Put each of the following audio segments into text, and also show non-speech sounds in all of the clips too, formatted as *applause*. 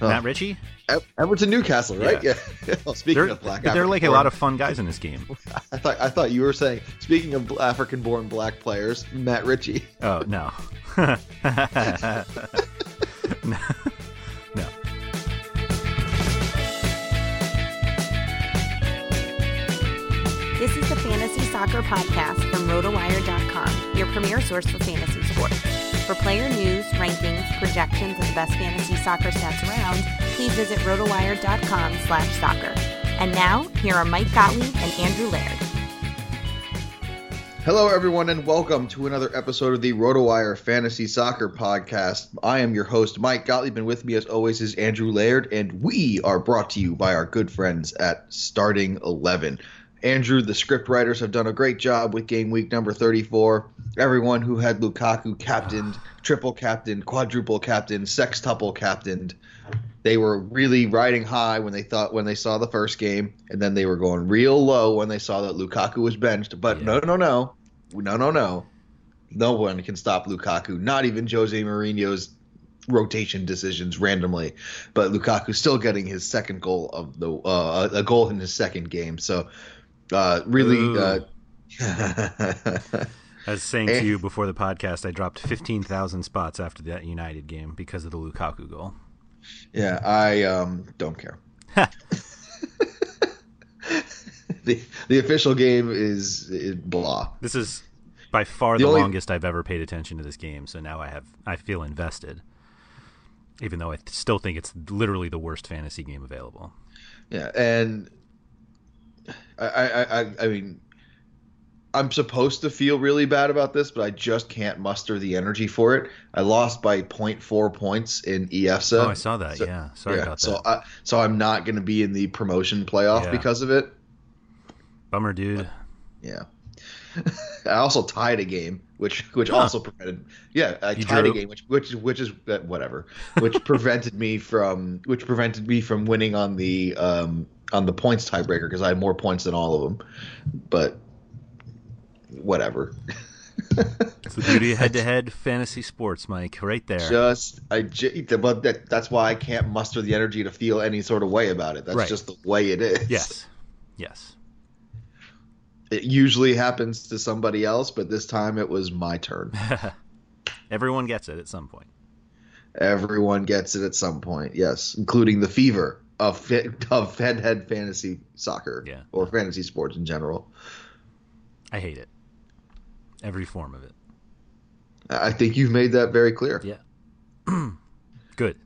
Matt Ritchie. Everton Newcastle, right? Yeah. *laughs* well, speaking There, of black, there are like a lot of fun guys in this game. *laughs* I thought I thought you were saying. Speaking of African-born black players, Matt Ritchie. *laughs* Oh no. no. no. This is the Fantasy Soccer Podcast from RotoWire.com, your premier source for fantasy sports. For player news, rankings, projections, and the best fantasy soccer stats around, please visit RotoWire.com slash soccer. And now, here are Mike Gottlieb and Andrew Laird. Hello, everyone, and welcome to another episode of the RotoWire Fantasy Soccer Podcast. I am your host, Mike Gottlieb, and with me, as always, is Andrew Laird, and we are brought to you by our good friends at Starting Eleven. Andrew, the script writers have done a great job with game week number 34. Everyone who had Lukaku captained, triple captained, quadruple captained, sextuple captained, they were really riding high when they thought when they saw the first game, and then they were going real low when they saw that Lukaku was benched. But no, no, no, no, no, no, no one can stop Lukaku. Not even Jose Mourinho's rotation decisions randomly. But Lukaku still getting his second goal of the uh, a goal in his second game. So uh, really. Uh, *laughs* I was saying to you before the podcast, I dropped 15,000 spots after that United game because of the Lukaku goal. Yeah, I um, don't care. *laughs* the the official game is, is blah. This is by far The the, only- longest I've ever paid attention to this game, so now I have I feel invested. Even though I th- still think it's literally the worst fantasy game available. Yeah, and I, I, I, I mean, I'm supposed to feel really bad about this, but I just can't muster the energy for it. I lost by 0.4 points in EFSA. oh, I saw that. so- yeah, sorry yeah, about that. so I, so I'm not going to be in the promotion playoff Yeah. because of it. Bummer, dude. Yeah. *laughs* I also tied a game, which which Huh. also prevented. Yeah, I You tied drew? a game, which which which is uh, whatever, which *laughs* prevented me from which prevented me from winning on the um on the points tiebreaker because I had more points than all of them. But whatever. It's the beauty of head-to-head fantasy sports, Mike. Right there. Just I, but that, that's why I can't muster the energy to feel any sort of way about it. That's Right. just the way it is. Yes. Yes. It usually happens to somebody else, but this time it was my turn. *laughs* Everyone gets it at some point. Everyone gets it at some point, yes, including the fever of of head head fantasy soccer Yeah. or fantasy sports in general. I hate it. Every form of it. I think you've made that very clear. Yeah. *clears throat* Good.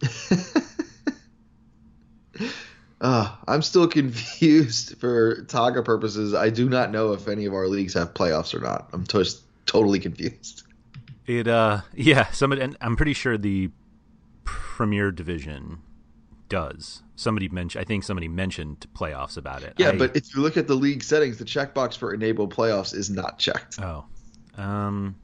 *laughs* Uh, I'm still confused for Togga purposes. I do not know if any of our leagues have playoffs or not. I'm just totally confused. It uh yeah, somebody and I'm pretty sure the Premier Division does. Somebody mentioned I think somebody mentioned playoffs about it. Yeah, I- but if you look at the league settings, the checkbox for enable playoffs is not checked. Oh. Um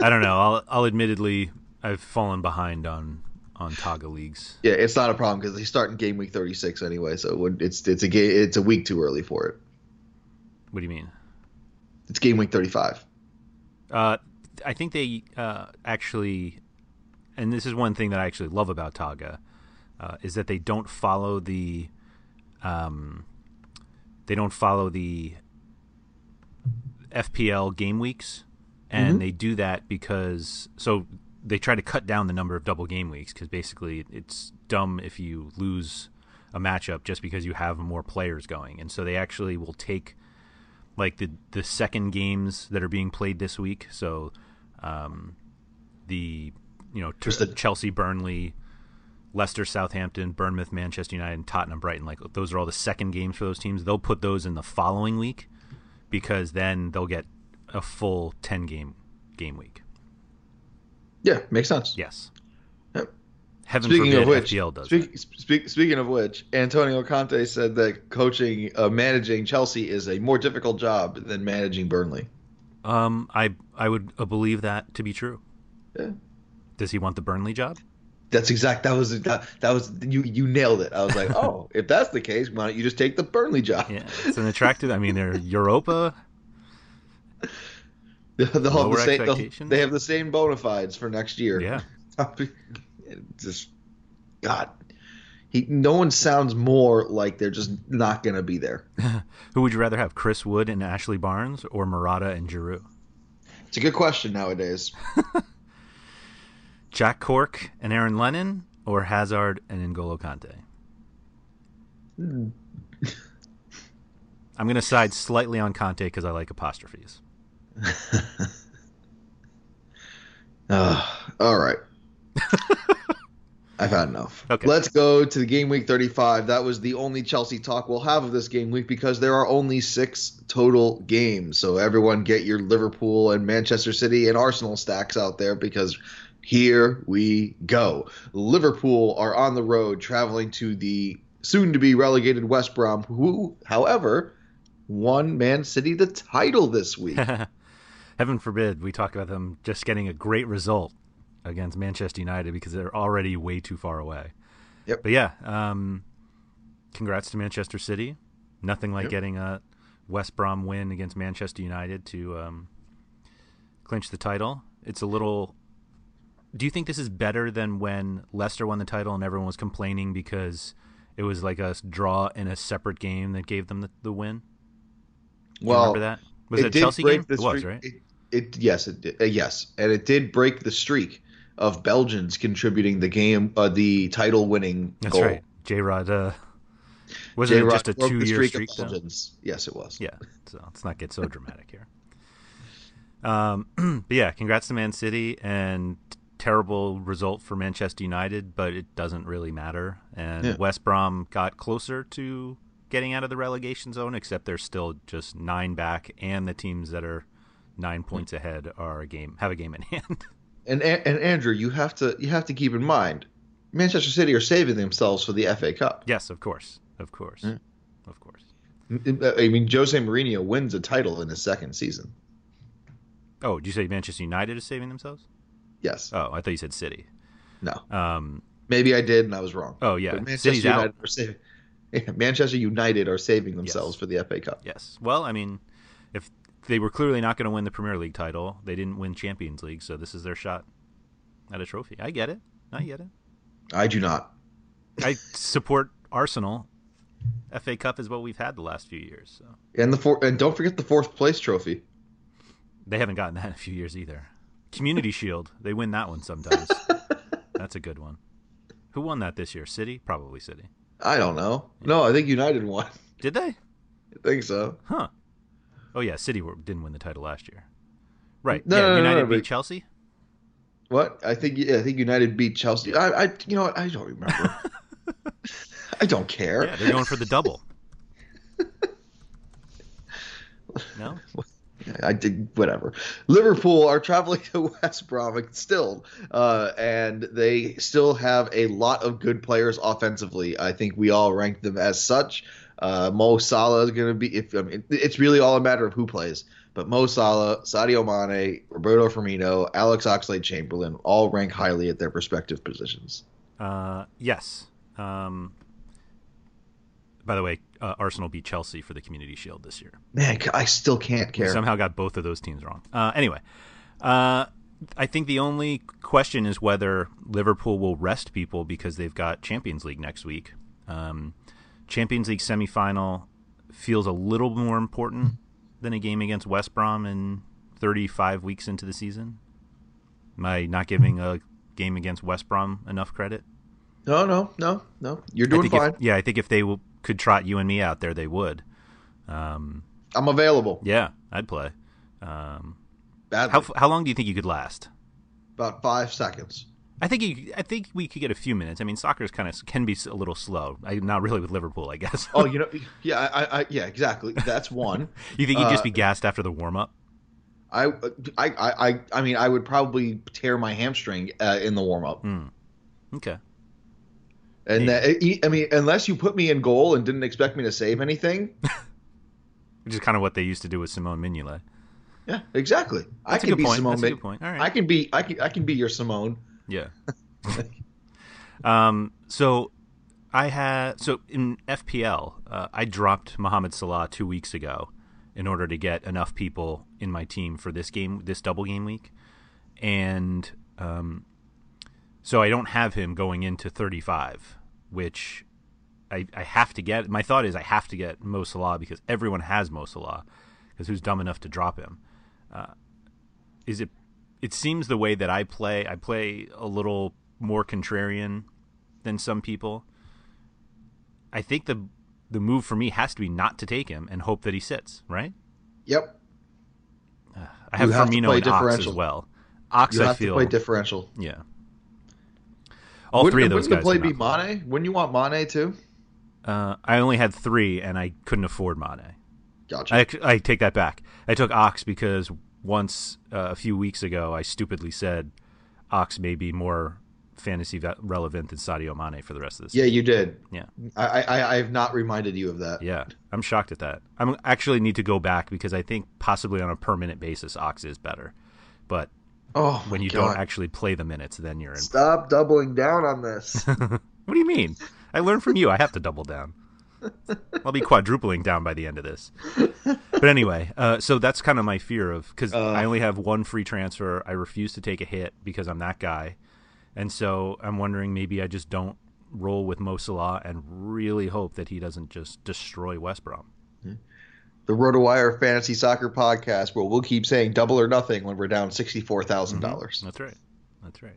I don't know. I'll I'll admittedly I've fallen behind on on Togga leagues. Yeah, it's not a problem because they start in game week 36 anyway, so it's it's a game it's a week too early for it. What do you mean? It's game week 35. Uh, I think they uh, actually, and this is one thing that I actually love about Togga, uh, is that they don't follow the, um, they don't follow the FPL game weeks, and they do that because so they try to cut down the number of double game weeks because basically it's dumb if you lose a matchup just because you have more players going, and so they actually will take like the the second games that are being played this week. So, um, the you know Just the- Chelsea, Burnley, Leicester, Southampton, Bournemouth, Manchester United, and Tottenham, Brighton. Like those are all the second games for those teams. They'll put those in the following week because then they'll get a full ten game game week. Yeah, makes sense. Yes. Yep. Heaven Speaking forbid of which, FPL does speak, speak, speaking of which, Antonio Conte said that coaching, uh, managing Chelsea is a more difficult job than managing Burnley. Um, I I would uh, believe that to be true. Yeah. Does he want the Burnley job? That's exact. That was that, that was you. You nailed it. I was like, *laughs* oh, if that's the case, why don't you just take the Burnley job? Yeah, it's an attractive. I mean, they're *laughs* Europa. They'll have the same, they'll- they have the same bona fides for next year. Yeah. *laughs* just God, he. No one sounds more like they're just not gonna be there. Who would you rather have, Chris Wood and Ashley Barnes, or Murata and Giroud? It's a good question nowadays. Jack Cork and Aaron Lennon, or Hazard and N'Golo Kante? I'm going to side slightly on Kante because I like apostrophes. *laughs* Uh, all right. I've had enough. *laughs* Okay. Let's go to the game week 35. That was the only Chelsea talk we'll have of this game week because there are only six total games. So everyone get your Liverpool and Manchester City and Arsenal stacks out there because here we go. Liverpool are on the road traveling to the soon to be relegated West Brom, who, however, won Man City the title this week. *laughs* Heaven forbid we talk about them just getting a great result against Manchester United because they're already way too far away. Yep. But yeah, um, congrats to Manchester City. Nothing like Yep. getting a West Brom win against Manchester United to um, clinch the title. It's a little. Do you think this is better than when Leicester won the title and everyone was complaining because it was like a draw in a separate game that gave them the, the win? Do you remember that? Was it, a Chelsea game? It was, right? It, it yes, it did. Uh, yes, and it did break the streak of Belgians contributing the game, uh, the title-winning That's goal. right. J Rod uh, J-Rod it just a two year streak streak? of? Belgians. Yes, it was. Yeah, so let's not get so dramatic here. Um, *clears throat* but yeah, congrats to Man City and terrible result for Manchester United, but it doesn't really matter. And Yeah. West Brom got closer to getting out of the relegation zone, except they're still just nine back, and the teams that are nine points ahead are a game have a game in *laughs* hand. And and Andrew, you have to you have to keep in mind, Manchester City are saving themselves for the FA Cup. yes, of course, of course, of course. Uh, I mean, Jose Mourinho wins a title in his second season. Oh, did you say Manchester United is saving themselves? Yes. Oh, I thought you said City. No. Um, Maybe I did, and I was wrong. Oh, yeah. But Manchester City's United out. are saving. Yeah, Manchester United are saving themselves Yes. for the FA Cup. Yes. Well, I mean, if they were clearly not going to win the Premier League title, they didn't win Champions League, so this is their shot at a trophy. I get it. I get it. I do not. I support Arsenal FA Cup is what we've had the last few years. So And the four, and don't forget the fourth place trophy. they haven't gotten that in a few years either. Community Shield, they win that one sometimes. *laughs* That's a good one. Who won that this year? City, probably City. I don't know. No, I think United won. Did they? I think so. Huh. Oh yeah, City didn't win the title last year. Right. No, yeah, no, no, United beat but- Chelsea. What? I think yeah, I think United beat Chelsea. I, I you know what? I don't remember. *laughs* I don't care. Yeah, they're going for the double. *laughs* no? I did whatever. Liverpool are traveling *laughs* to West Brom still, uh, and they still have a lot of good players offensively. I think we all rank them as such. Uh, Mo Salah is going to be. If I mean, it's really all a matter of who plays. But Mo Salah, Sadio Mane, Roberto Firmino, Alex Oxlade-Chamberlain all rank highly at their respective positions. Uh, yes. Um, by the way, uh, Arsenal beat Chelsea for the Community Shield this year. Man, I still can't We care. somehow got both of those teams wrong. Uh, anyway, uh, I think the only question is whether Liverpool will rest people because they've got Champions League next week. Um, Champions League semifinal feels a little more important than a game against West Brom in 35 weeks into the season. Am I not giving a game against West Brom enough credit? No, no, no, no. You're doing think if- fine. yeah, I think if they w- could trot you and me out there, they would. Um, I'm available. yeah, I'd play. Um, how how long do you think you could last? About five seconds. I think you, I think we could get a few minutes. I mean, soccer's kind of can be a little slow. I, not really with Liverpool, I guess. Oh, *laughs* you know, yeah, I, I, yeah, exactly. That's one. *laughs* you think you'd just uh, be gassed after the warm up? I, I, I, I- I mean, I would probably tear my hamstring uh, in the warm up, Okay. And that, I mean, unless you put me in goal and didn't expect me to save anything. *laughs* Which is kind of what they used to do with Simone Mignolet. Yeah, exactly. I That's a can be point. Simone. That's a Ma- good point. All right. I can be, I can, I can be your Simone. Yeah. *laughs* um. So I had so in FPL, uh, I dropped Mohamed Salah two weeks ago in order to get enough people in my team for this game, this double game week, and um, so I don't have him going into 35, which I, I have to get. My thought is I have to get Mo Salah because everyone has Mo Salah, because who's dumb enough to drop him? Uh, is it? It seems the way that I play, I play a little more contrarian than some people. I think the the move for me has to be not to take him and hope that he sits. Right? Yep. I have You have to Firmino play and Ox as well. Ox, You I feel, to play differential. yeah. All Wouldn't- three of those wouldn't guys. the play be Mane? Wouldn't you want Mane too? Uh, I only had three, and I couldn't afford Mane. Gotcha. I, I take that back. I took Ox because once uh, a few weeks ago, I stupidly said Ox may be more fantasy relevant than Sadio Mane for the rest of this. yeah, you did. yeah, I, I, I have not reminded you of that. yeah. I'm shocked at that. I'm actually need to go back because I think possibly on a permanent basis, Ox is better. But Oh, when you God. don't actually play the minutes, then you're in. stop doubling down on this. *laughs* What do you mean? I learned from you. I have to double down. I'll be quadrupling down by the end of this. But anyway, uh, so that's kind of my fear of because Uh. I only have one free transfer. I refuse to take a hit because I'm that guy, and so I'm wondering maybe I just don't roll with Mo Salah and really hope that he doesn't just destroy West Brom. The RotoWire Fantasy Soccer Podcast, where we'll keep saying double or nothing when we're down sixty-four dollars. That's right. That's right.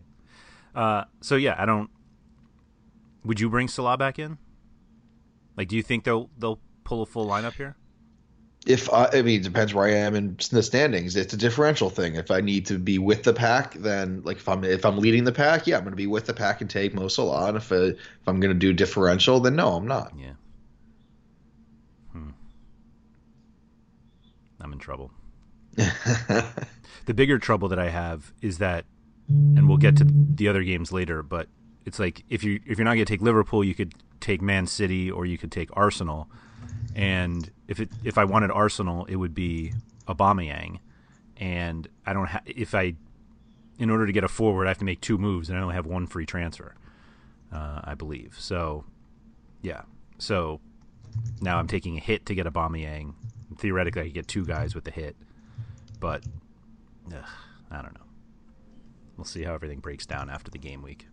Uh, so yeah, I don't. Would you bring Salah back in? Like, do you think they'll they'll pull a full lineup here? If I, I mean, it depends where I am in the standings. It's a differential thing. If I need to be with the pack, then like if I'm if I'm leading the pack, yeah, I'm going to be with the pack and take Mo Salah. And if uh, if I'm going to do differential, then no, I'm not. Yeah. I'm in trouble. *laughs* The bigger trouble that I have is that, and we'll get to the other games later, but it's like if you if you're not going to take Liverpool, you could take Man City or you could take Arsenal, and if it if I wanted Arsenal, it would be Aubameyang, and I don't have if I in order to get a forward, I have to make two moves, and I only have one free transfer, uh, I believe. So, yeah. So now I'm taking a hit to get a Aubameyang. Theoretically, I could get two guys with the hit, but ugh, I don't know. We'll see how everything breaks down after the game week,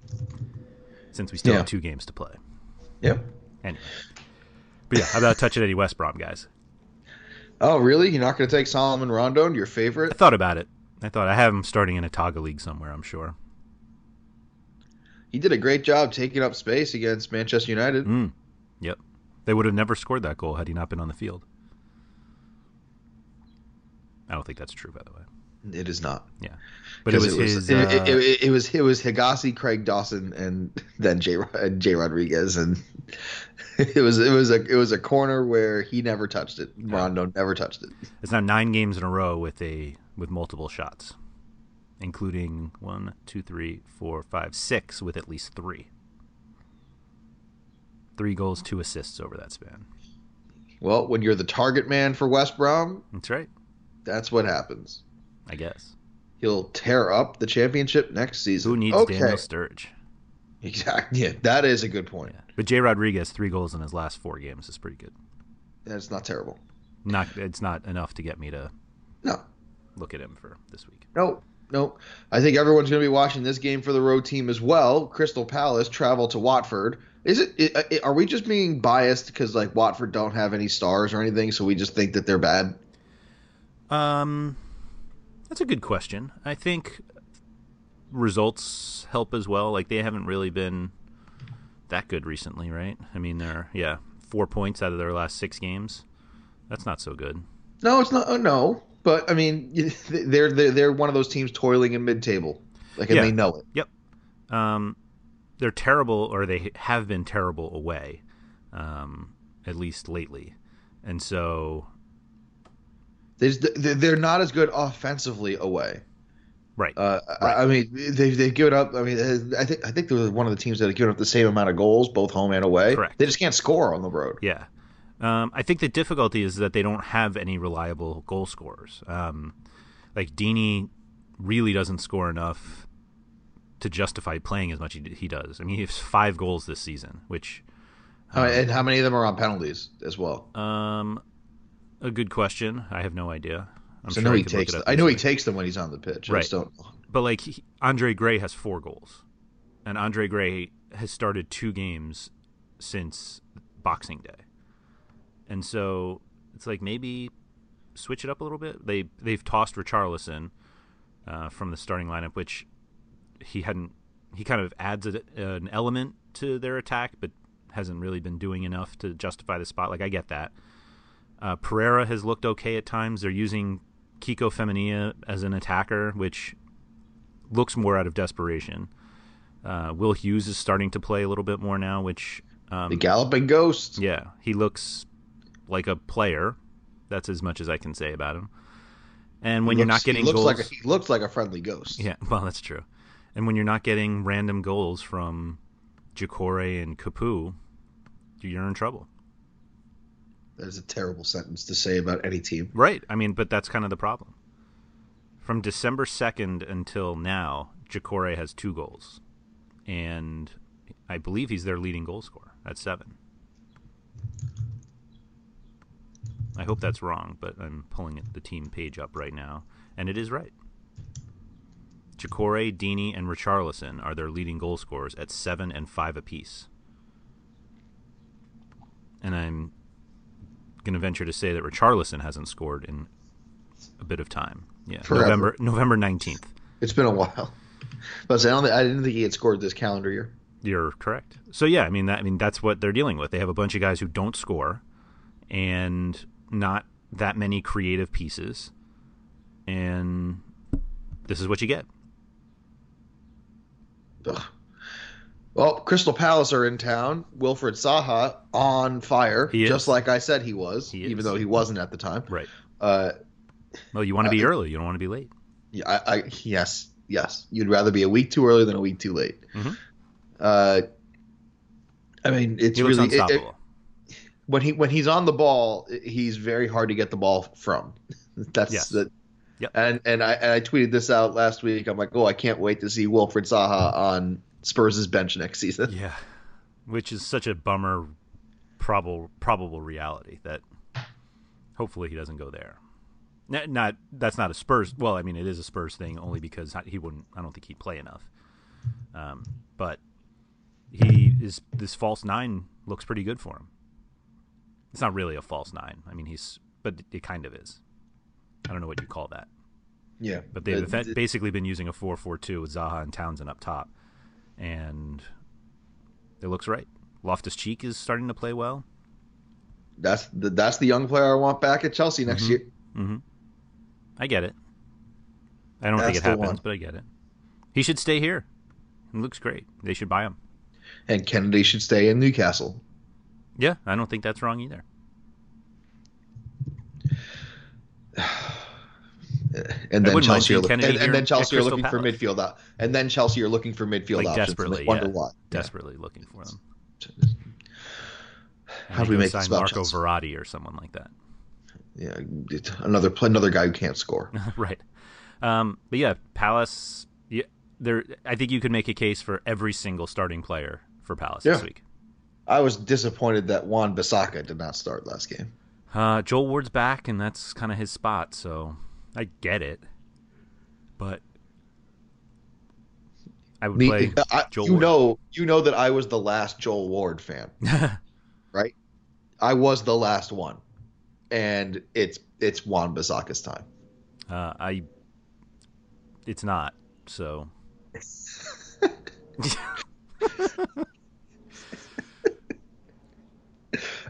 since we still Yeah. have two games to play. Yep. Anyway, But yeah, how about touching any West Brom guys? Oh, really? You're not going to take Solomon Rondon, your favorite? I thought about it. I thought I have him starting in a Togga league somewhere. I'm sure. He did a great job taking up space against Manchester United. Mm. Yep. They would have never scored that goal had he not been on the field. I don't think that's true, by the way. It is not. Yeah, but it was, it was his. it, uh, it, it, was it was Hegazi, Craig Dawson, and *laughs* then Jay Jay Rodriguez, and *laughs* it was it was a it was a corner where he never touched it. Rondo never touched it. it's now nine games in a row with a with multiple shots, including one, two, three, four, five, six with at least three. Three goals, two assists over that span. Well, when you're the target man for West Brom, That's right. That's what happens. I guess. He'll tear up the championship next season. Who needs okay. Daniel Sturridge? Exactly. Yeah, that is a good point. Yeah. But Jay Rodriguez, three goals in his last four games is pretty good. That's not terrible. Not it's not enough to get me to No, look at him for this week. no, no. I think everyone's going to be watching this game for the road team as well. Crystal Palace travel to Watford. Is it? i- uh, i- Are we just being biased because like Watford don't have any stars or anything, so we just think that they're bad? Um, that's a good question. I think results help as well. Like they haven't really been that good recently, right? I mean, they're yeah four points out of their last six games. That's not so good. No, it's not. Oh, no, but I mean, *laughs* they're they're they're one of those teams toiling in mid-table, like, and Yeah. they know it. Yep. Um, they're terrible, or they have been terrible away, um, at least lately, and so They're they're not as good offensively away. right. Uh, I- Right. I mean, they've they've given up. I mean, I think I think they're one of the teams that have given up the same amount of goals, both home and away. Correct. They just can't score on the road. Yeah. Um, I think the difficulty is that they don't have any reliable goal scorers. Um, like Deeney really doesn't score enough to justify playing as much he, he does. I mean, he has five goals this season, which How- and how many of them are on penalties as well? um, a good question. I have no idea. I'm so I sure know he takes. I know he takes them when he's on the pitch. I Right. just don't. But like he, Andre Gray has four goals, and Andre Gray has started two games since Boxing Day, and so it's like maybe switch it up a little bit. They they've tossed Richarlison uh, from the starting lineup, which he hadn't. He kind of adds a, an element to their attack, but hasn't really been doing enough to justify the spot. Like I get that. Uh, Pereira has looked okay at times. They're using Kiko Femenia as an attacker, which looks more out of desperation. Uh, Will Hughes is starting to play a little bit more now, which um, The galloping ghost. yeah, he looks like a player. That's as much as I can say about him. And when He you're not getting looks goals, like a, he looks like a friendly ghost. yeah, *laughs* well, that's true. And when you're not getting random goals from Doucouré and Capoue, you're in trouble. That is a terrible sentence to say about any team. Right. I mean, but that's kind of the problem. From December 2nd until now, Doucouré has two goals. And I believe he's their leading goal scorer at seven. I hope that's wrong, but I'm pulling the team page up right now, and it is right. Doucouré, Deeney, and Richarlison are their leading goal scorers at seven and five apiece. And I'm going to venture to say that Richarlison hasn't scored in a bit of time. Yeah, Forever. November November nineteenth. It's been a while. *laughs* But I, I didn't think he had scored this calendar year. You're correct. So yeah, I mean that I mean that's what they're dealing with. They have a bunch of guys who don't score, and not that many creative pieces, and this is what you get. Ugh. Well, Crystal Palace are in town. Wilfried Zaha on fire, He is. just like I said he was, He even though he wasn't at the time. Right. Uh, Well, you want to be Uh, early. You don't want to be late. yeah, I, I, yes, yes. You'd rather be a week too early than a week too late. Mhm. Uh, I mean, it's He really it- it- when he when he's on the ball, he's very hard to get the ball from. *laughs* That's Yes. the. Yep. And and I and I tweeted this out last week. I'm like, oh, I can't wait to see Wilfried Zaha on Spurs' bench next season. yeah, which is such a bummer, probable probable reality that hopefully he doesn't go there. Not, not that's not a Spurs. Well, I mean it is a Spurs thing only because he wouldn't. I don't think he'd play enough. Um, but he is this false nine looks pretty good for him. It's not really a false nine. I mean, he's but it kind of is. I don't know what you call that. Yeah, But they've Uh, effect- basically been using a 4-4-2 with Zaha and Townsend up top, and it looks right. Loftus Cheek is starting to play well. that's the that's the young player I want back at Chelsea next Mhm. year. hmm I get it. I don't think it happens, one. but I get it. He should stay here. He looks great. They should buy him. And Kenedy should stay in Newcastle. Yeah, I don't think that's wrong either. *sighs* *sighs* *sighs* *laughs* And then Chelsea are looking, and, and then Chelsea are looking for midfield out, and then Chelsea are looking for midfield Like options. desperately, wonder yeah. why. Desperately looking for them. How do we make sign Marco Chelsea? Verratti or someone like that? Yeah, it's another another guy who can't score. *laughs* right. Um, but yeah, Palace. Yeah, there. I think you could make a case for every single starting player for Palace this week. I was disappointed that Wan-Bissaka did not start last game. Uh, Joel Ward's back, and that's kind of his spot, so I get it. But I would Me- play I- Joel you Ward. know, you know that I was the last Joel Ward fan, *laughs* right? I was the last one, and it's it's Wan-Bissaka's time. Uh, I. It's not so. *laughs*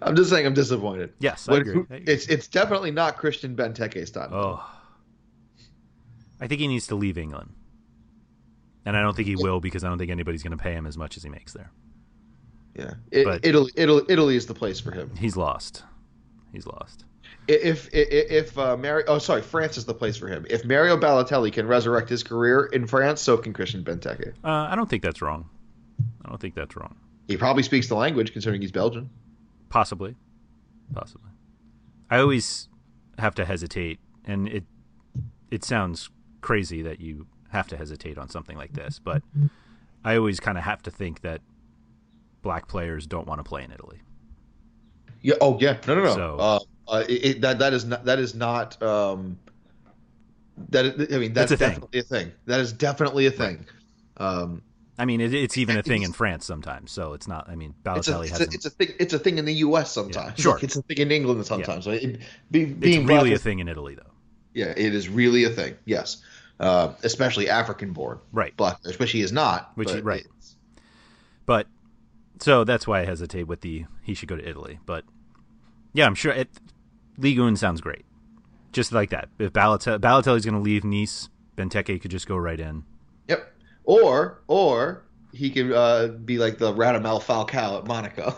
I'm just saying, I'm disappointed. Yes, I But agree. I agree. It's it's definitely not Christian Benteke's time. Oh. I think he needs to leave England. And I don't think he will because I don't think anybody's going to pay him as much as he makes there. Yeah, it, But- Italy, Italy, Italy is the place for him. He's lost. He's lost. If if if uh, Mario, oh sorry, France is the place for him. If Mario Balotelli can resurrect his career in France, so can Christian Benteke. Uh, I don't think that's wrong. I don't think that's wrong. He probably speaks the language, considering he's Belgian. Possibly. Possibly. I always have to hesitate, and it it sounds crazy that you have to hesitate on something like this, but I always kind of have to think that black players don't want to play in Italy. Yeah. Oh yeah. No no no. So- uh, uh, it, it- that that is not that is not. Um, that is- I mean that's It's a thing. definitely a thing. That is definitely a thing. Um, I mean, it, it's even a thing in France sometimes, so it's not. I mean, it's a, Balotelli it's, a, hasn't. it's a thing. It's a thing in the U.S. sometimes. Yeah, sure. Like, it's a thing in England sometimes. Right? It- be, it's being black really a thing in Italy, though. Yeah, it is really a thing. Yes, uh, especially African born. Right. Black, which he is not. Which he- right. it's- But so that's why I hesitate with the he should go to Italy. But yeah, I'm sure it, Ligue 1 sounds great. Just like that. If Balotelli, Balotelli's going to leave Nice, Benteke could just go right in. Yep. Or or he could uh, be like the Radamel Falcao at Monaco.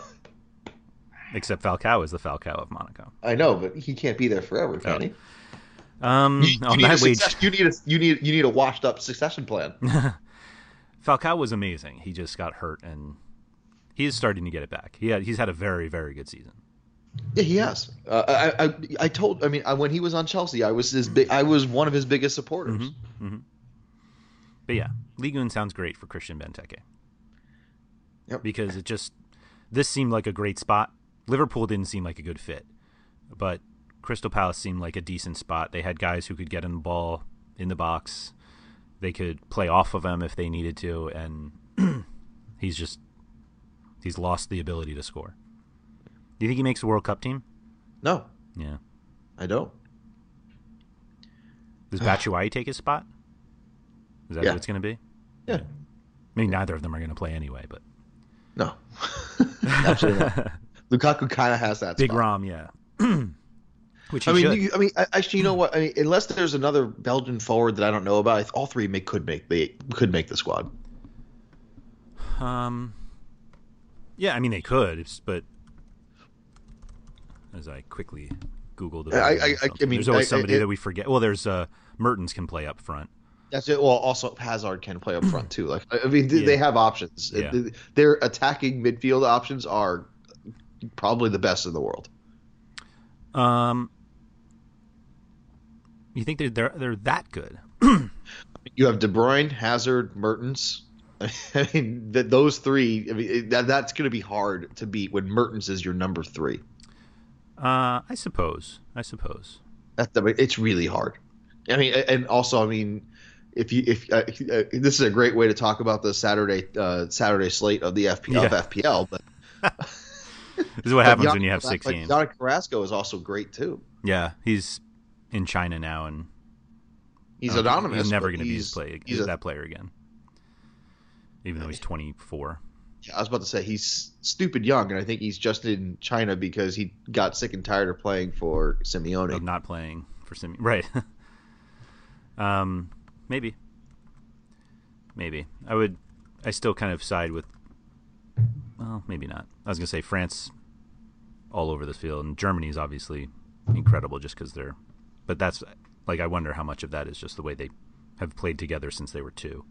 Except Falcao is the Falcao of Monaco. I know, but he can't be there forever, can Oh. he? Um, You, you on need a success- you need a you need you need a washed up succession plan. *laughs* Falcao was amazing. He just got hurt, and he is starting to get it back. He had, he's had a very, very good season. Yeah, he has. Uh, I, I I told. I mean, I, when he was on Chelsea, I was his big. I was one of his biggest supporters. But yeah, Ligue 1 sounds great for Christian Benteke. Yep. Because it just this seemed like a great spot. Liverpool didn't seem like a good fit, but Crystal Palace seemed like a decent spot. They had guys who could get in the ball in the box. They could play off of him if they needed to, and *clears throat* he's just he's lost the ability to score. Do you think he makes the World Cup team? No, Yeah. I don't. Does *sighs* Batshuayi take his spot? Is that Yeah. what it's going to be? Yeah. I mean, neither of them are going to play anyway, but No. *laughs* Absolutely not. *laughs* Lukaku kind of has that. Big spot. Rom, yeah. *clears throat* Which I mean, you, I mean, actually, you know what? I mean, unless there's another Belgian forward that I don't know about, all three make, could make they could make the squad. Um, yeah, I mean they could, but as I quickly Googled, I- I- I- I mean, there's always I- I- somebody it- that we forget. Well, there's uh, Mertens can play up front. That's it. Well, also Hazard can play up front too. Like, I mean, Yeah. they have options. Yeah. Their attacking midfield options are probably the best in the world. Um, you think they're they're, they're that good? *clears throat* You have De Bruyne, Hazard, Mertens. *laughs* I mean, th- those three. I mean, that, that's going to be hard to beat when Mertens is your number three. Uh, I suppose. I suppose. That, that- it's really hard. I mean, and also, I mean, if you if uh, uh, this is a great way to talk about the Saturday uh, Saturday slate of the FP, of FPL, but *laughs* *laughs* this is what happens when you have Like, 16. Donnie Carrasco is also great too. Yeah, he's in China now, and He's don't anonymous. He's never going to be his play, he's a- that player again, even though he's 24. Yeah, I was about to say he's stupid young, and I think he's just in China because he got sick and tired of playing for Simeone. of not playing for Sim. Right. *laughs* um, maybe. Maybe I would. I still kind of side with. Well, maybe not. I was gonna say France, all over this field, and Germany is obviously incredible just because they're. But that's like I wonder how much of that is just the way they have played together since they were two.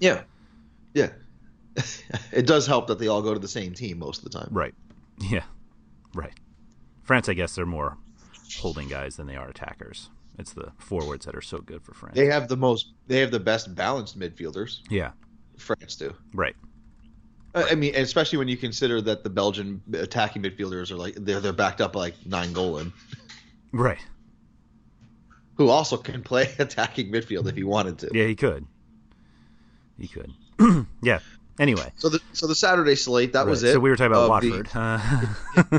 Yeah, yeah. *laughs* it does help that they all go to the same team most of the time. Right. Yeah. Right. France, I guess they're more holding guys than they are attackers. It's the forwards that are so good for France. They have the most. They have the best balanced midfielders. yeah. France do. Right. I mean, especially when you consider that the Belgian attacking midfielders are like they're they're backed up like Nainggolan, Right. Who also can play *laughs* attacking midfield if he wanted to. Yeah, he could. He could. *clears throat* yeah. Anyway, So the so the Saturday slate that was it. So we were talking about of the- Watford. *laughs*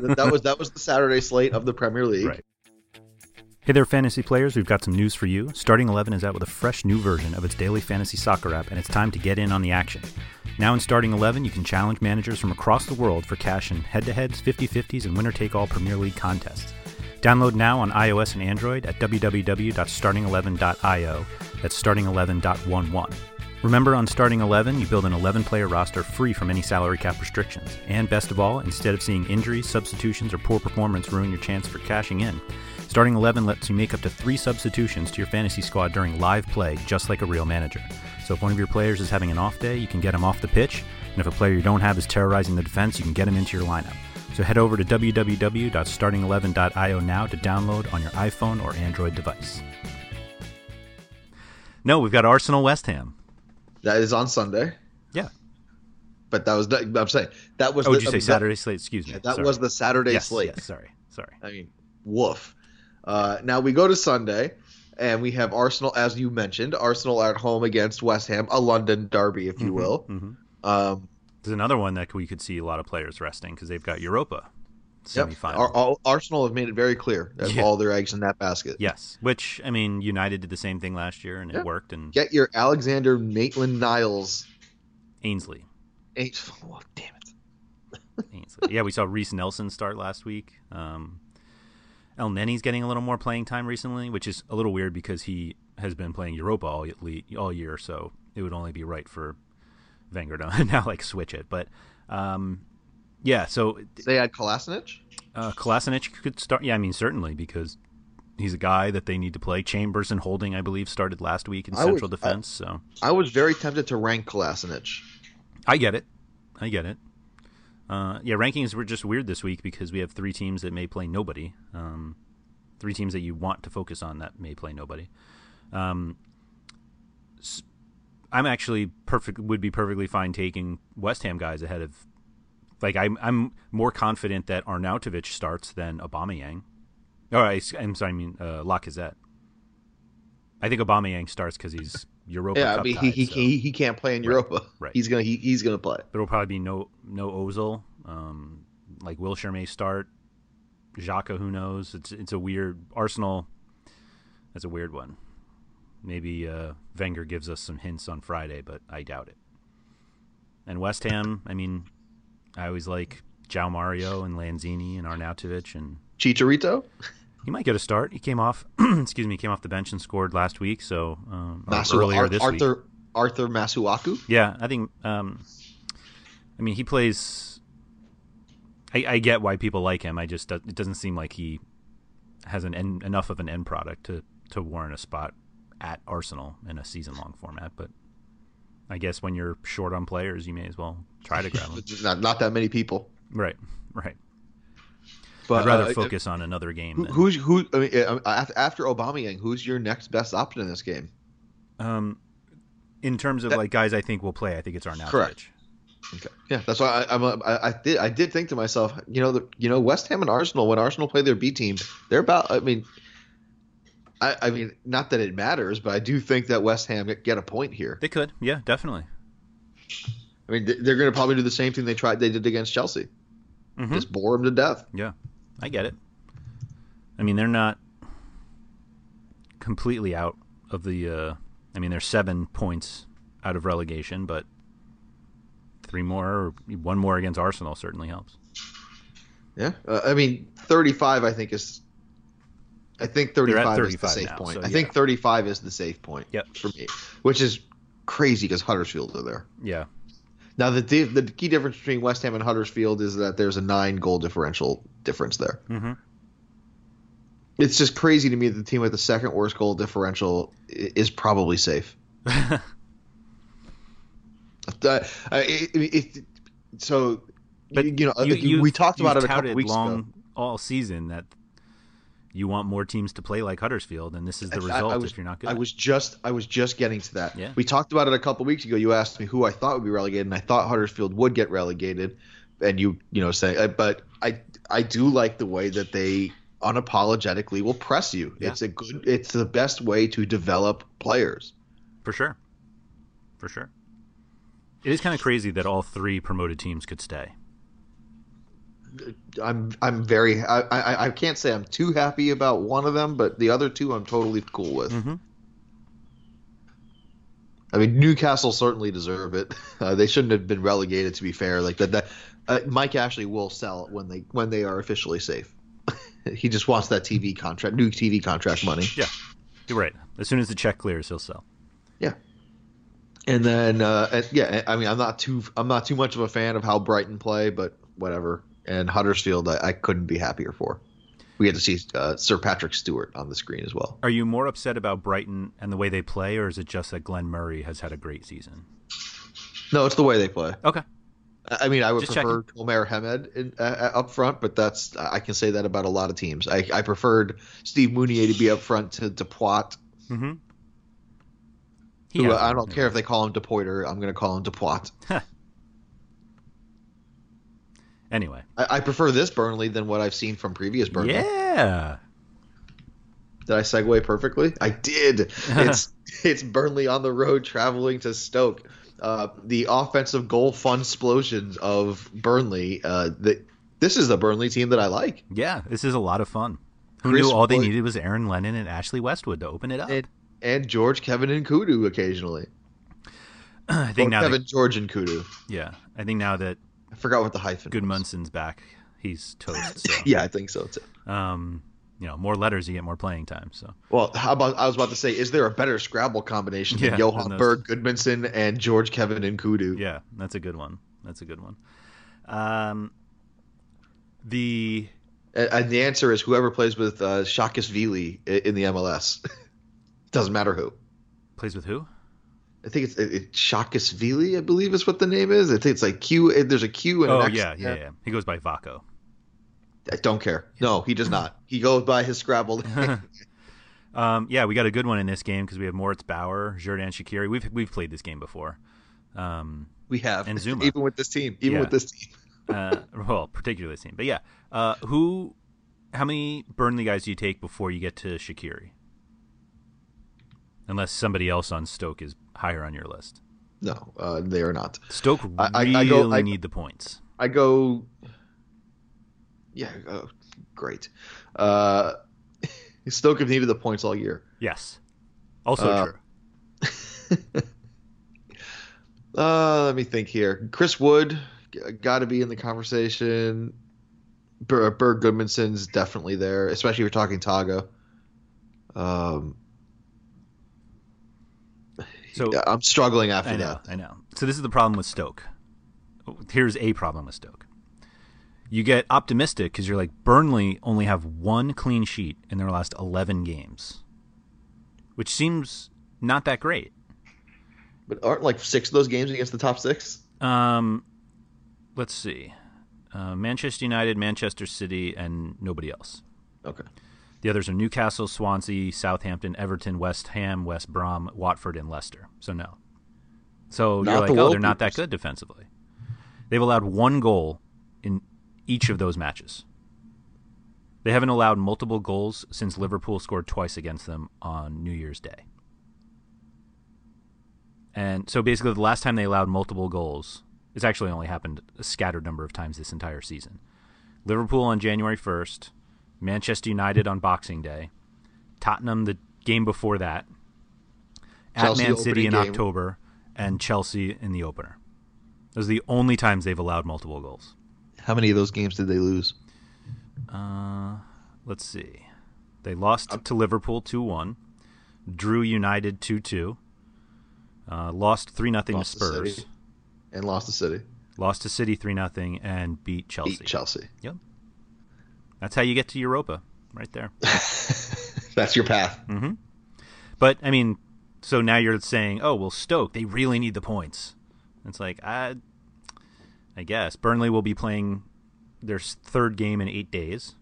Uh, that was that was the Saturday slate of the Premier League. Right. Hey there, fantasy players. We've got some news for you. Starting 11 is out with a fresh new version of its daily fantasy soccer app, and it's time to get in on the action. Now in Starting 11, you can challenge managers from across the world for cash in head to heads, 50 50s, and winner take all Premier League contests. Download now on iOS and Android at www.starting11.io. That's starting11.11. Remember, on Starting 11, you build an 11 player roster free from any salary cap restrictions. And best of all, instead of seeing injuries, substitutions, or poor performance ruin your chance for cashing in, Starting 11 lets you make up to three substitutions to your fantasy squad during live play, just like a real manager. So if one of your players is having an off day, you can get him off the pitch, and if a player you don't have is terrorizing the defense, you can get him into your lineup. So head over to www.starting11.io now to download on your iPhone or Android device. No, we've got Arsenal West Ham. That is on Sunday. Yeah. But that was the, I'm saying that was. Oh, the, did you say that- Saturday slate? Excuse me. That Sorry. was the Saturday yes, slate. Yes, sorry, sorry. I mean, woof. Uh, now we go to Sunday, and we have Arsenal, as you mentioned, Arsenal at home against West Ham, a London derby, if you will. hmm Um, There's another one that we could see a lot of players resting because they've got Europa yep. semifinal. Ar- Ar- Arsenal have made it very clear that Yeah. all their eggs in that basket. Yes, which I mean, United did the same thing last year and Yeah. it worked. And Get your Alexander Maitland Niles. Ainsley, Eight, oh, damn it. Ainsley. yeah, we saw Reiss Nelson start last week. Um, Elneny's getting a little more playing time recently, which is a little weird because he has been playing Europa all, all year, so it would only be right for Wenger to *laughs* now like switch it. But um, yeah, so They had Kolasinac. Uh, Kolasinac could start. Yeah, I mean certainly because he's a guy that they need to play. Chambers and Holding, I believe, started last week in I would- central defense. so I was very tempted to rank Kolasinac. I get it. I get it. Uh, yeah, rankings were just weird this week because we have three teams that may play nobody. Um, three teams that you want to focus on that may play nobody. Um, s- I'm actually perfect. Would be perfectly fine taking West Ham guys ahead of. Like I'm, I'm more confident that Arnautovic starts than Aubameyang. Oh, I, am sorry. I mean uh, Lacazette. I think Aubameyang starts because he's Europa Yeah, I mean he tied, he, so- he he can't play in Europa. right. He's gonna he, he's gonna play. there will probably be no no Ozil. Um, like Wilshere may start. Xhaka, who knows? It's it's a weird Arsenal. That's a weird one. Maybe uh, Wenger gives us some hints on Friday, but I doubt it. And West Ham, I mean, I always like João Mario and Lanzini and Arnautovic, and Chicharito, he might get a start. He came off, *clears throat* excuse me, came off the bench and scored last week, so um, or Masu- earlier Ar- this week. Arthur Arthur Masuaku. Yeah, I think. Um, I mean, he plays. I, I get why people like him. I just it doesn't seem like he has an end, enough of an end product to to warrant a spot at Arsenal in a season long format. But I guess when you're short on players, you may as well try to grab *laughs* them. Not not that many people. right, right. But I'd rather uh, focus on another game. Who, than, who's who? I mean, uh, after Aubameyang, who's your next best option in this game? um, in terms of That- like guys, I think will play. I think it's Arnautovic. Correct. Okay. Yeah, that's why I, I'm. A, I, I did. I did think to myself, you know, the, you know, West Ham and Arsenal. When Arsenal play their B team, they're about. I mean, I, I mean, not that it matters, but I do think that West Ham get- a point here. They could, yeah, definitely. I mean, they're going to probably do the same thing they tried. They did against Chelsea. Mhm. Just bore them to death. Yeah, I get it. I mean, they're not completely out of the. Uh, I mean, they're seven points out of relegation, but three more or one more against Arsenal certainly helps. Yeah, uh, I mean, 35. I think is. I think 35, is the safe now, point. so I think 35 is the safe point Yep. for me, which is crazy because Huddersfield are there. Yeah, Now the the key difference between West Ham and Huddersfield is that there's a nine goal differential difference there. Mhm. It's just crazy to me that the team with the second worst goal differential is probably safe. *laughs* Uh, it, it, so, but you, you know, uh, you, you, we talked about it a couple weeks long ago. all season that you want more teams to play like Huddersfield, and this is the I- result I was, if you're not good. I was just I was just getting to that. Yeah. We talked about it a couple weeks ago. You asked me who I thought would be relegated, and I thought Huddersfield would get relegated. And you you know say, uh, but I I do like the way that they unapologetically will press you. Yeah. It's a good. It's the best way to develop players. For sure. For sure. It is kind of crazy that all three promoted teams could stay. I'm I'm very I, I I can't say I'm too happy about one of them, but the other two I'm totally cool with. Mhm. I mean, Newcastle certainly deserve it. *laughs* Uh, they shouldn't have been relegated. To be fair, like that, that uh, Mike Ashley will sell it when they when they are officially safe. *laughs* he just wants that TV contract, new TV contract money. Yeah. You're right. As soon as the check clears, he'll sell. Yeah. And then, uh, and, yeah, I mean, I'm not too I'm not too much of a fan of how Brighton play, but whatever. And Huddersfield, I, I couldn't be happier for. We get to see uh, Sir Patrick Stewart on the screen as well. Are you more upset about Brighton and the way they play, or is it just that Glenn Murray has had a great season? No, it's the way they play. Okay. I mean, I would Just prefer Tomer Hemed in, uh, uh, up front, but that's I can say that about a lot of teams. I, I preferred Steve Mounié to be up front to Depoit. Mm-hmm. Who, I don't care if they call him Depoiter. I'm going to call him Depoit. *laughs* Anyway. I, I prefer this Burnley than what I've seen from previous Burnley. Yeah. Did I segue perfectly? I did. It's *laughs* it's Burnley on the road traveling to Stoke. Uh, the offensive goal fun explosions of Burnley. Uh, the, this is the Burnley team that I like. Yeah. This is a lot of fun. Who Chris knew all they Wood- needed was Aaron Lennon and Ashley Westwood to open it up? And, and George, Kevin, Nkoudou occasionally. *clears throat* I Or think now Kevin, that, George, Nkoudou. yeah, I think now that I forgot what the hyphen. was. Gudmundsson's back, he's toast. *laughs* So, Yeah, I think so too. um, you know, more letters, you get more playing time. So Well, how about I was about to say, is there a better Scrabble combination Yeah, than Johann. Berg, Gudmundsson, and George, Kevin, Nkoudou? yeah, that's a good one. That's a good one. Um, the And, the answer is whoever plays with uh, Qazaishvili in the MLS. *laughs* Doesn't matter who. plays with who? I think it's it, it, Qazaishvili, I believe is what the name is. I think it's like Q. There's a Q and Oh an X. yeah, yeah, yeah. He goes by Vako. I don't care. No, he does not. He goes by his Scrabble. *laughs* Um, yeah, we got a good one in this game because we have Moritz Bauer, Xherdan Shaqiri. We've we've played this game before. Um, we have And Zouma. even with this team. Even Yeah. with this team. *laughs* uh, well, particularly this team, but yeah. Uh, who? How many Burnley guys do you take before you get to Shakiri? Unless somebody else on Stoke is higher on your list. No, uh, they are not. Stoke I- I- really I go- I- need the points. I go. Yeah, oh, great. Uh, *laughs* Stoke have needed the points all year. Yes. Also Uh, true. *laughs* Uh, let me think here. Chris Wood, got to be in the conversation. Ber- Berg Gudmundsson's definitely there, especially if you're talking Togga. Um, So I'm struggling after I know, that. I know. So this is the problem with Stoke. Here's a problem with Stoke. You get optimistic because you're like Burnley only have one clean sheet in their last 11 games, which seems not that great. But aren't like six of those games against the top six? Um, let's see. Uh, Manchester United, Manchester City, and nobody else. Okay. The others are Newcastle, Swansea, Southampton, Everton, West Ham, West Brom, Watford, and Leicester. So no. So Not you're the like, oh, they're not that good defensively. They've allowed one goal in each of those matches. They haven't allowed multiple goals since Liverpool scored twice against them on New Year's Day. And so basically, the last time they allowed multiple goals, it's actually only happened a scattered number of times this entire season. Liverpool on January 1st, Manchester United on Boxing Day, Tottenham the game before that, Chelsea at Man City in game. October, and Chelsea in the opener. Those are the only times they've allowed multiple goals. How many of those games did they lose? Uh, let's see. They lost to Liverpool 2 1, drew United 2 2, uh, lost 3 0 to Lost to Spurs, And lost to City. lost to City 3 0, and beat Chelsea. Beat Chelsea. Yep. That's how you get to Europa, right there. *laughs* That's your path. hmm But, I mean, so now you're saying, oh, well, Stoke, they really need the points. It's like, I, I guess. Burnley will be playing their third game in eight days.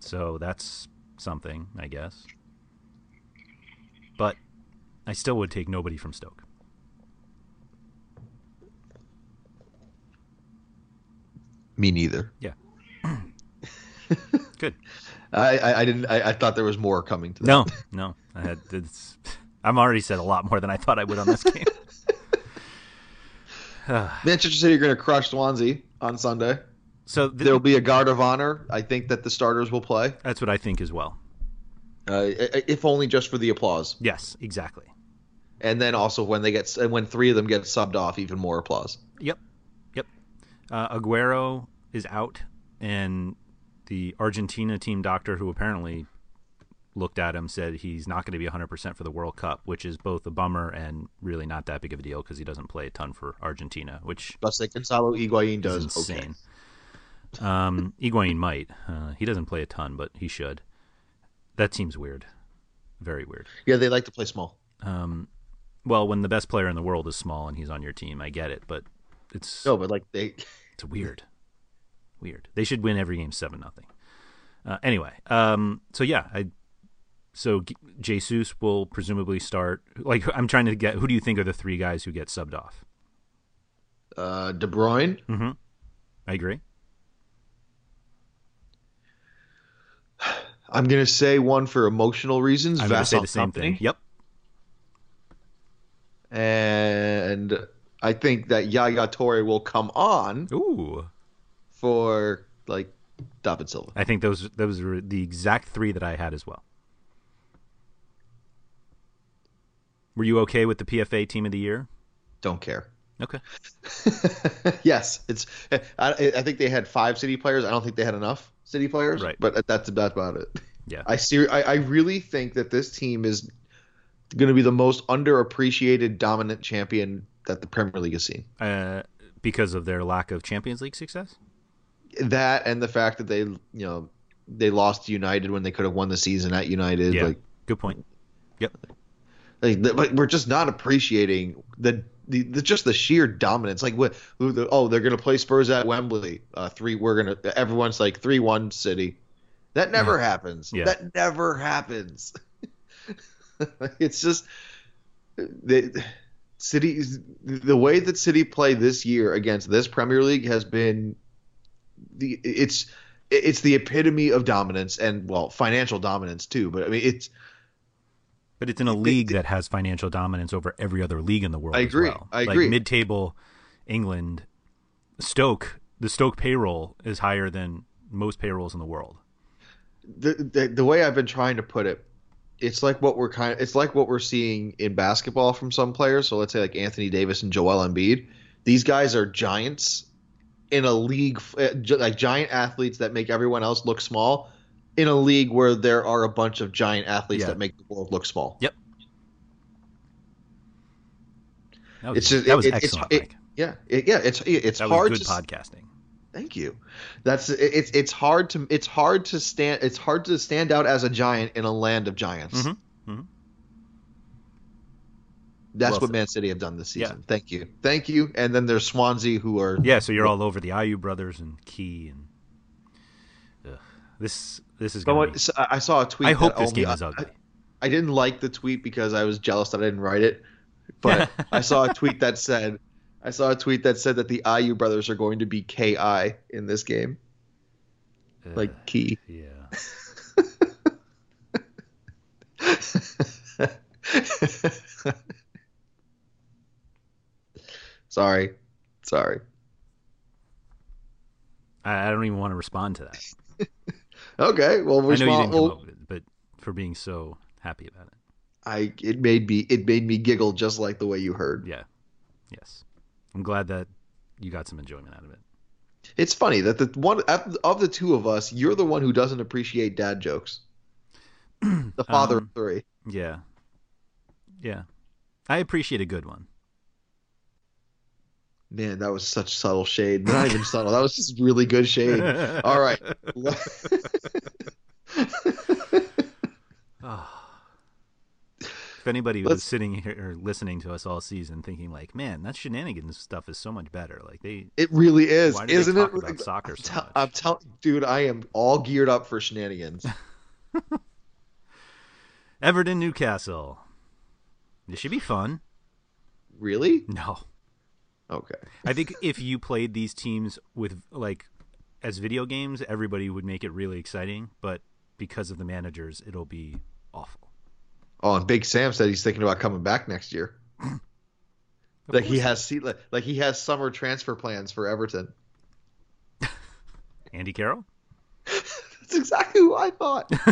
So that's something, I guess. But I still would take nobody from Stoke. Me neither. Yeah. *laughs* Good. I, I, I didn't. I, I thought there was more coming to that. No, *laughs* no. I had, it's, I've already said a lot more than I thought I would on this game. *laughs* Manchester City are going to crush Swansea on Sunday. So th- There will be a guard of honor. I think that the starters will play, that's what I think as well. uh, if only just for the applause. Yes, exactly. And then also when they get and when three of them get subbed off, even more applause. Yep, yep. Uh, Aguero is out, and the Argentina team doctor, who apparently looked at him, said he's not going to be 100% for the World Cup, which is both a bummer and really not that big of a deal because he doesn't play a ton for Argentina, which But say Gonzalo Higuain does insane. okay. Um, Higuain might. Uh, he doesn't play a ton, but he should. That seems weird. Very weird. Yeah, they like to play small. Um, well, when the best player in the world is small and he's on your team, I get it, but it's No, but like they. it's weird. Weird. They should win every game seven nothing. Uh, anyway, um, so yeah, I so G- Jesus will presumably start. Like I'm trying to get who do you think are the three guys who get subbed off? Uh, De Bruyne, Mm-hmm. I agree. *sighs* I'm gonna say one for emotional reasons. I'm going to say Vassal the same Kompany. thing. Yep. And I think that Yaya Touré will come on Ooh. For like David Silva. I think those those are the exact three that I had as well. Were you okay with the PFA Team of the Year? Don't care. Okay. *laughs* yes, it's. I, I think they had five city players. I don't think they had enough city players. Right. But that's about about it. Yeah. I ser- I, I really think that this team is going to be the most underappreciated dominant champion that the Premier League has seen. Uh, because of their lack of Champions League success. That and the fact that they, you know, they lost United when they could have won the season at United. Yeah. Like, Good point. Yep. like but we're just not appreciating the, the, the just the sheer dominance. Like what? Oh, they're going to play Spurs at Wembley. Uh, three. We're gonna. Everyone's like three one City. That never happens. Yeah. That never happens. *laughs* it's just the City. The way that City play this year against this Premier League has been the. It's it's the epitome of dominance and well financial dominance too. But I mean it's. But it's in a league that has financial dominance over every other league in the world. I agree. well. I like agree. Mid-table England, Stoke, the Stoke payroll is higher than most payrolls in the world. the, the the way I've been trying to put it, it's like what we're kind of it's like what we're seeing in basketball from some players. So let's say like Anthony Davis and Joel Embiid. These guys are giants in a league uh, like giant athletes that make everyone else look small. In a league where there are a bunch of giant athletes Yeah. that make the world look small. Yep. That was, It's just that was it- it's- excellent, it- Yeah, it, yeah, it's it's That hard was good to podcasting. Thank you. That's it- it's it's hard to it's hard to stand it's hard to stand out as a giant in a land of giants. Mhm, mhm. That's Well what. Man City have done this Yeah. season. Thank you, thank you. And then there's Swansea, who are Yeah, so you're all over the Ayew brothers and Ki and ugh, this this is But going what, to be. so I I saw a tweet. I hope this only- game is I- ugly. I didn't like the tweet because I was jealous that I didn't write it. But *laughs* I saw a tweet that said, I saw a tweet that said that the Ayew brothers are going to be KI in this game, like key. yeah. *laughs* *laughs* sorry, sorry. I, I don't even want to respond to that. *laughs* Okay, well, I know you didn't come well, up with it, but for being so happy about it. I it made me it made me giggle just like the way you heard. Yeah. Yes. I'm glad that you got some enjoyment out of it. It's funny that the one of the two of us, you're the one who doesn't appreciate dad jokes. *clears throat* the father Um, of three. Yeah. Yeah. I appreciate a good one. Man, that was such subtle shade. Not even subtle. That was just really good shade. All right. *laughs* Ah. If anybody was Let's- sitting here or listening to us all season thinking like, man, that shenanigans stuff is so much better. Like they It really is, Why do isn't talk it? about soccer I'm, so much? I'm telling, dude, I am all geared up for shenanigans. *laughs* Everton Newcastle. This should be fun. really? No. Okay. I think if you played these teams with like as video games, everybody would make it really exciting, but because of the managers, it'll be awful. Oh, and Big Sam said he's thinking about coming back next year. *laughs* like he has se- like, he has summer transfer plans for Everton. Andy Carroll? *laughs* That's exactly who I thought. *laughs*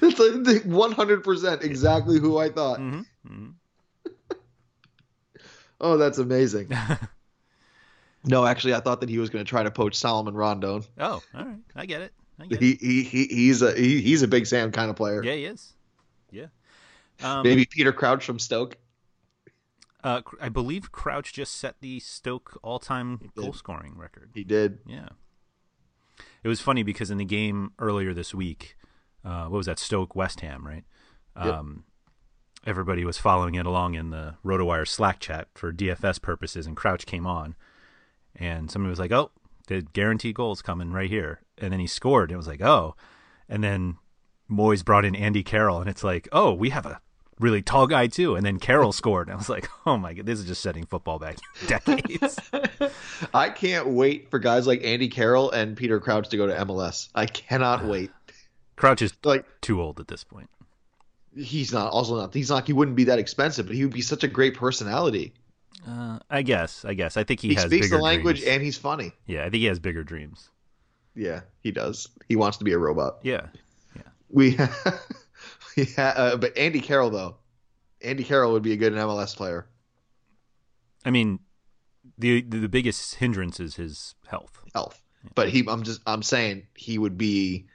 That's like one hundred percent exactly who I thought. hmm hmm Oh, that's amazing. *laughs* no, actually, I thought that he was going to try to poach Salomon Rondon. Oh, all right. I get it. I get it. He, he, he he's a he, he's a Big Sam kind of player. Yeah, he is. Yeah. Um, Maybe Peter Crouch from Stoke. Uh, I believe Crouch just set the Stoke all-time goal scoring record. He did. Yeah. It was funny because in the game earlier this week, uh, what was that? Stoke West Ham, right? Yep. Um, everybody was following it along in the RotoWire Slack chat for DFS purposes, and Crouch came on, and somebody was like, "Oh, the guaranteed goal's coming right here," and then he scored. And it was like, "Oh," and then Moyes brought in Andy Carroll, and it's like, "Oh, we have a." Really tall guy too, and then Carroll *laughs* scored. And I was like, "Oh my god, this is just setting football back *laughs* decades." *laughs* I can't wait for guys like Andy Carroll and Peter Crouch to go to MLS. I cannot wait. Crouch is Like too old at this point. He's not also not he's not he wouldn't be that expensive, but he would be such a great personality. Uh, I guess. I guess. I think he, He, speaks the language dreams. and he's funny. yeah, I think he has bigger dreams. Yeah, he does. He wants to be a robot. Yeah. We, *laughs* we ha- uh, but Andy Carroll though, Andy Carroll would be a good MLS player. I mean, the the, the biggest hindrance is his health. Health, but he I'm just I'm saying he would be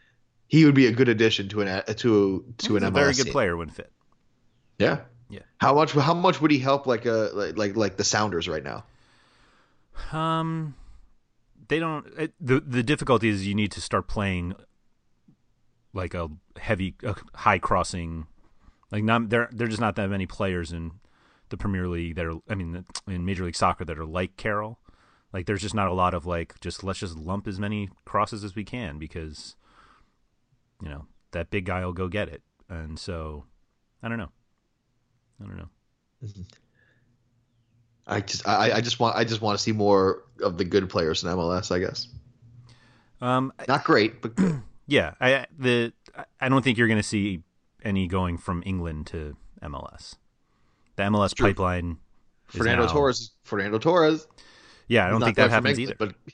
he would be a good addition to an a- to to He's an a MLS very good team. player when fit. Yeah. Yeah. How much how much would he help like a like like, like the Sounders right now? Um, they don't. It, the The difficulty is you need to start playing like a heavy, a high crossing. Like not there. Are just not that many players in the Premier League that are. I mean, in Major League Soccer that are like Carroll. Like there's just not a lot of like just let's just lump as many crosses as we can because you know that big guy will go get it, and so I don't know. I don't know. I just I, I just want I just want to see more of the good players in MLS. I guess Um, not great, but good. *clears throat* Yeah, I the I don't think you're going to see any going from England to MLS. The MLS True. pipeline. is Fernando now- Torres. Fernando Torres. Yeah, I don't think that happens England, either. But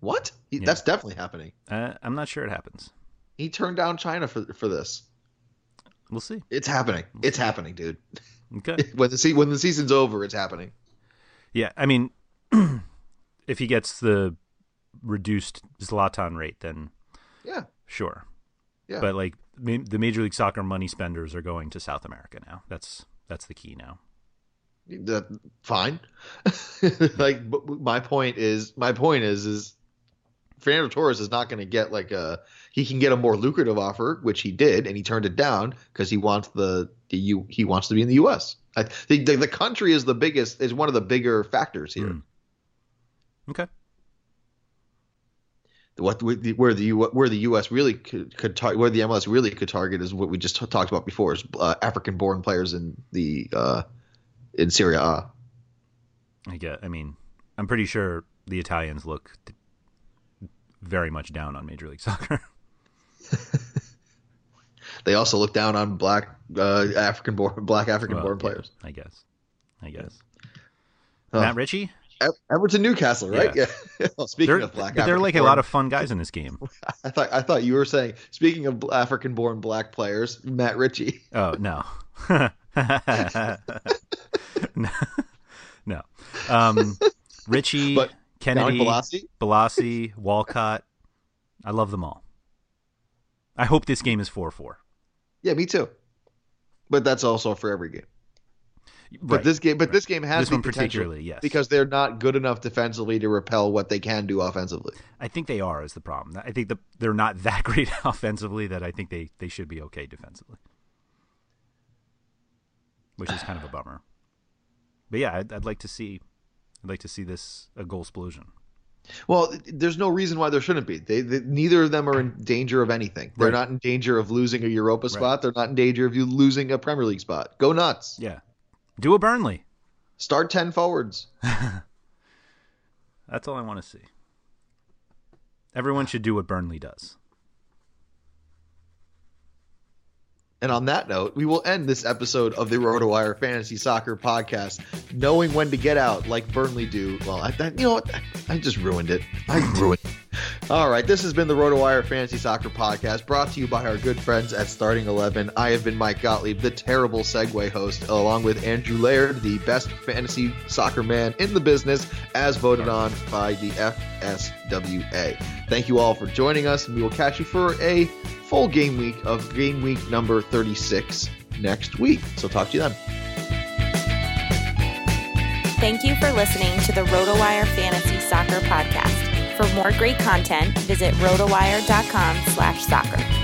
what? He, Yeah. That's definitely happening. Uh, I'm not sure it happens. He turned down China for for this. We'll see. It's happening. It's happening, dude. Okay. *laughs* When the se- when the season's over, it's happening. yeah, I mean, *clears throat* if he gets the reduced Zlatan rate, then Yeah. sure. Yeah. But like ma- the Major League Soccer money spenders are going to South America now. That's that's the key now. that fine. *laughs* like my point is my point is is Fernando Torres is not going to get like a he can get a more lucrative offer, which he did, and he turned it down because he wants the the U he wants to be in the U.S. I think the, the country is the biggest is one of the bigger factors here. Mm. Okay. What where the U- where the U.S. really could, could tar- where the MLS really could target is what we just t- talked about before is uh, African born players in the uh, in Serie A. I get. I mean, I'm pretty sure the Italians look very much down on Major League *laughs* Soccer. *laughs* They also look down on black uh, African born black African born Well, yeah, players. I guess. I guess. Ugh. Matt Ritchie, Everton Newcastle, right? Yeah. yeah. *laughs* well, speaking they're, of black, they're like a lot of fun guys in this game. *laughs* I thought I thought you were saying speaking of African-born black players, Matt Ritchie. Oh no, no, no. Um, Ritchie, but Kenedy? Bolasie, Walcott. I love them all. I hope this game is four four. Yeah, me too. But that's also for every game. But this game, but right. this game has this one particularly, yes, because they're not good enough defensively to repel what they can do offensively. I think they are is the problem. I think the, they're not that *laughs* great offensively that I think they they should be okay defensively, which is kind of a bummer. But yeah, I'd, I'd like to see, I'd like to see this a goal explosion. Well, there's no reason why there shouldn't be. They, they, neither of them are in danger of anything. They're right. not in danger of losing a Europa spot. Right. They're not in danger of you losing a Premier League spot. Go nuts. Yeah. Do a Burnley. Start 10 forwards. *laughs* That's all I want to see. Everyone should do what Burnley does. And on that note, we will end this episode of the RotoWire Fantasy Soccer Podcast, knowing when to get out, like Burnley do. Well, I, you know what? I just ruined it. I *laughs* ruined. it. All right, this has been the RotoWire Fantasy Soccer Podcast, brought to you by our good friends at Starting Eleven. I have been Mike Gottlieb, the terrible segue host, along with Andrew Laird, the best fantasy soccer man in the business, as voted on by the FSWA. Thank you all for joining us, and we will catch you for a full game week of game week number 36 next week. So talk to you then. Thank you for listening to the RotoWire Fantasy Soccer Podcast. For more great content, visit rotowire.com slash soccer.